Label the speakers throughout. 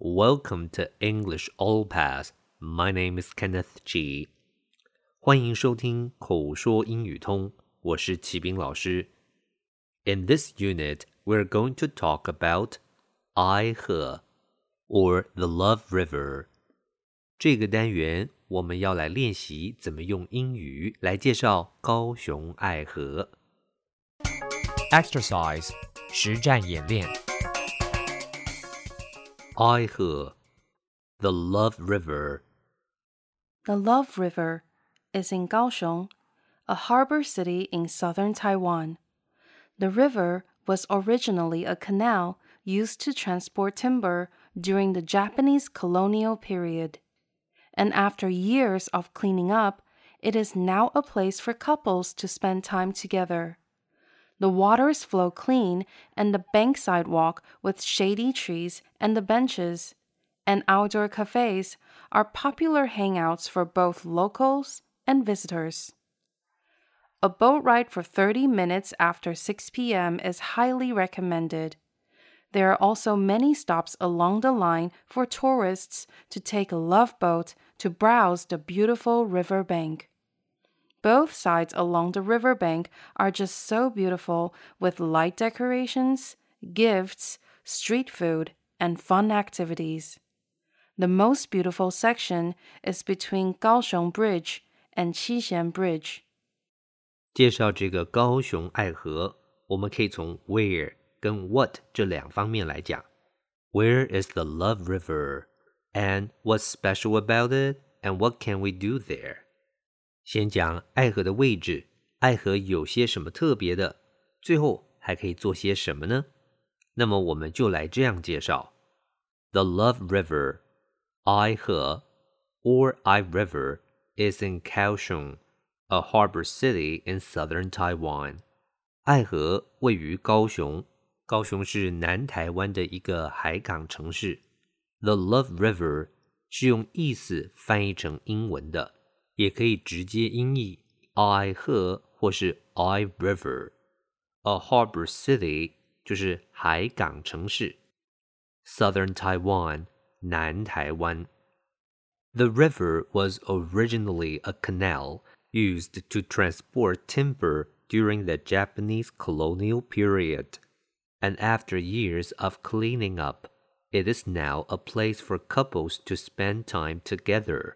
Speaker 1: Welcome to English All Pass. My name is Kenneth G. 欢迎收听口说英语通，我是齐斌老师。In this unit, we're going to talk about 爱河 or the Love River. 这个单元我们要来练习怎么用英语来介绍高雄爱河。Exercise 实战演练。 爱河，the Love River。
Speaker 2: The Love River is in Kaohsiung, a harbor city in southern Taiwan. The river was originally a canal used to transport timber during the Japanese colonial period. And after years of cleaning up, it is now a place for couples to spend time together. The waters flow clean, and the bankside walk with shady trees and the benches and outdoor cafes are popular hangouts for both locals and visitors. A boat ride for 30 minutes after 6 p.m. is highly recommended. There are also many stops along the line for tourists to take a love boat to browse the beautiful river bank. Both sides along the riverbank are just so beautiful with light decorations, gifts, street food, and fun activities. The most beautiful section is between Kaohsiung Bridge and Qixian Bridge.
Speaker 1: 介绍这个高雄爱河，我们可以从 where 跟 what 这两方面来讲。Where is the Love River? And what's special about it? And what can we do there? 先讲爱河的位置，爱河有些什么特别的？最后还可以做些什么呢？那么我们就来这样介绍：The Love River, 爱河 or I River is in Kaohsiung, a harbor city in southern Taiwan. 爱河位于高雄，高雄是南台湾的一个海港城市。The Love River 是用意思翻译成英文的，也可以直接音译 Ai 河或是 Ai River。A harbor city 就是海港城市。Southern Taiwan 南台湾。The river was originally a canal used to transport timber during the Japanese colonial period, and after years of cleaning up, it is now a place for couples to spend time together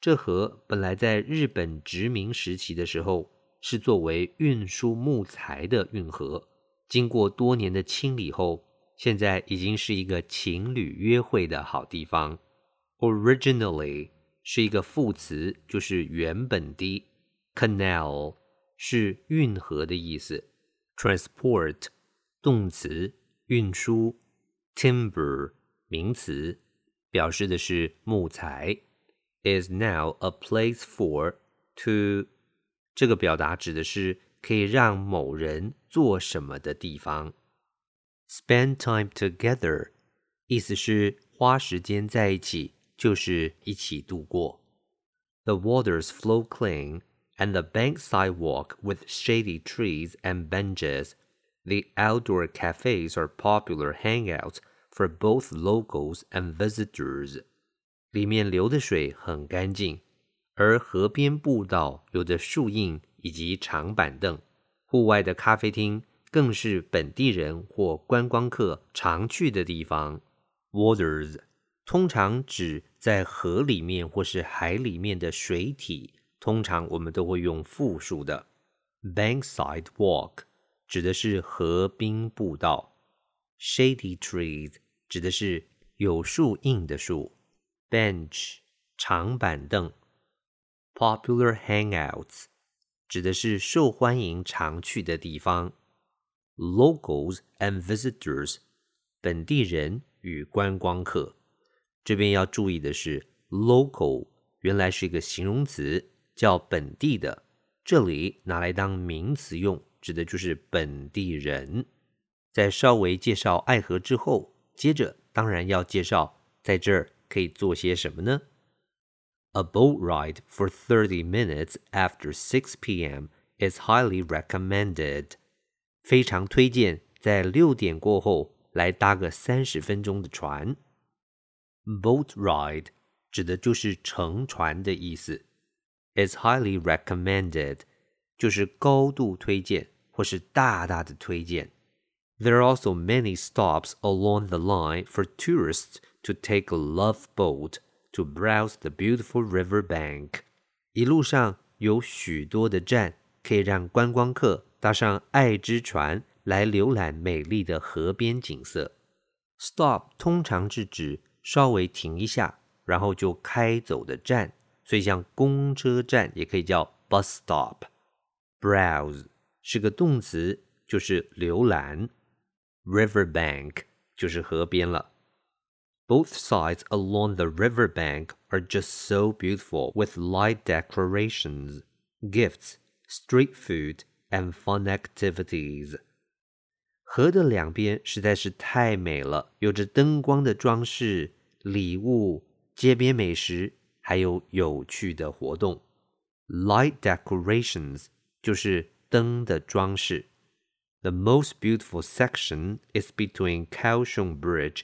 Speaker 1: 这河本来在日本殖民时期的时候是作为运输木材的运河，经过多年的清理后，现在已经是一个情侣约会的好地方。Originally 是一个副词，就是原本的。Canal 是运河的意思。Transport 动词，运输。Timber 名词，表示的是木材。Is now a place for to 这个表达指的是可以让某人做什么的地方。Spend time together 意思是花时间在一起，就是一起度过。The waters flow clean, and the bank sidewalk with shady trees and benches. The outdoor cafes are popular hangouts for both locals and visitors. 里面流的水很干净，而河边步道有着树荫以及长板凳。户外的咖啡厅更是本地人或观光客常去的地方。Waters 通常指在河里面或是海里面的水体，通常我们都会用复数的。Bankside walk 指的是河滨步道。Shady trees 指的是有树荫的树。Bench 长板凳。Popular hangouts 指的是受欢迎常去的地方。Locals and visitors 本地人与观光客。这边要注意的是，local 原来是一个形容词，叫本地的，这里拿来当名词用，指的就是本地人。在稍微介绍爱河之后，接着当然要介绍在这儿可以做些什么呢？A boat ride for thirty minutes after six p.m. is highly recommended. 非常推荐在六点过后来搭个三十分钟的船。Boat ride 指的就是乘船的意思。Is highly recommended 就是高度推荐或是大大的推荐。There are also many stops along the line for tourists to take a love boat to browse the beautiful river bank。一路上有许多的站可以让观光客搭上爱之船来浏览美丽的河边景色。Stop 通常是指稍微停一下，然后就开走的站，所以像公车站也可以叫 bus stop。Browse 是个动词，就是浏览。River bank 就是河边了。Both sides along the river bank are just so beautiful with light decorations, gifts, street food and fun activities。河的两边实在是太美了，有着灯光的装饰、礼物、街边美食，还有有趣的活动。Light decorations 就是灯的装饰。The most beautiful section is between Kaohsiung Bridge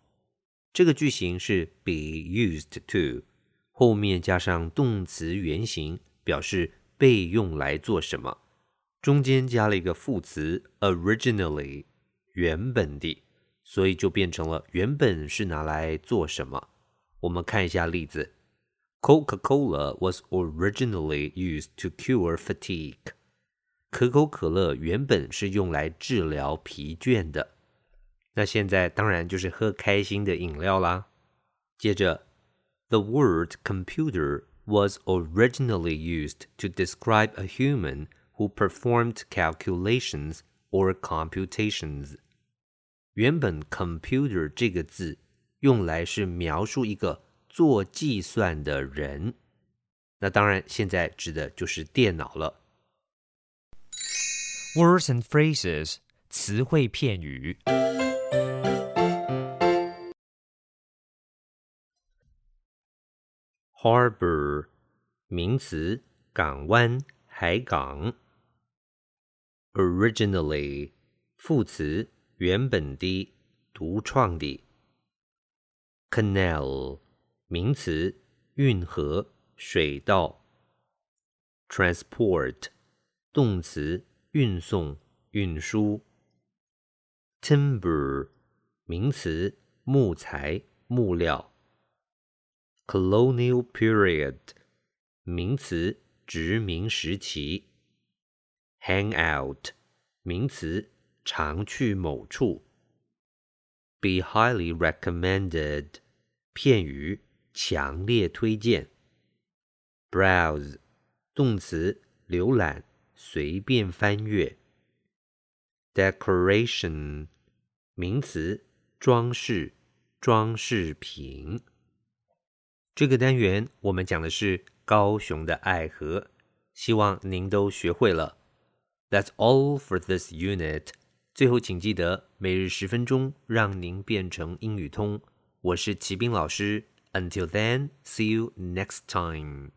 Speaker 1: 这个句型是 be used to，后面加上动词原形，表示被用来做什么。中间加了一个副词 originally，原本的，所以就变成了原本是拿来做什么。我们看一下例子：Coca-Cola was originally used to cure fatigue。可口可乐原本是用来治疗疲倦的，那现在当然就是喝开心的饮料啦。接着，the word computer was originally used to describe a human who performed calculations or computations。原本 computer 这个字用来是描述一个做计算的人，那当然现在指的就是电脑了。
Speaker 3: Words and phrases，词汇片语。
Speaker 1: Harbor，名词，港湾、海港。Originally，副词，原本的、独创的。Canal，名词，运河、水道。Transport，动词，运送、运输。Timber，名词，木材、木料。Colonial period，名词，殖民时期。Hang out，名词，常去某处。Be highly recommended，片语，强烈推荐。Browse，动词，浏览，随便翻阅。Decoration，名词，装饰、装饰品。这个单元我们讲的是高雄的爱河，希望您都学会了。That's all for this unit。最后，请记得每日十分钟，让您变成英语通。我是齐斌老师。Until then, see you next time.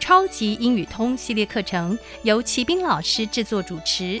Speaker 4: 超级英语通系列课程由齐斌老师制作主持，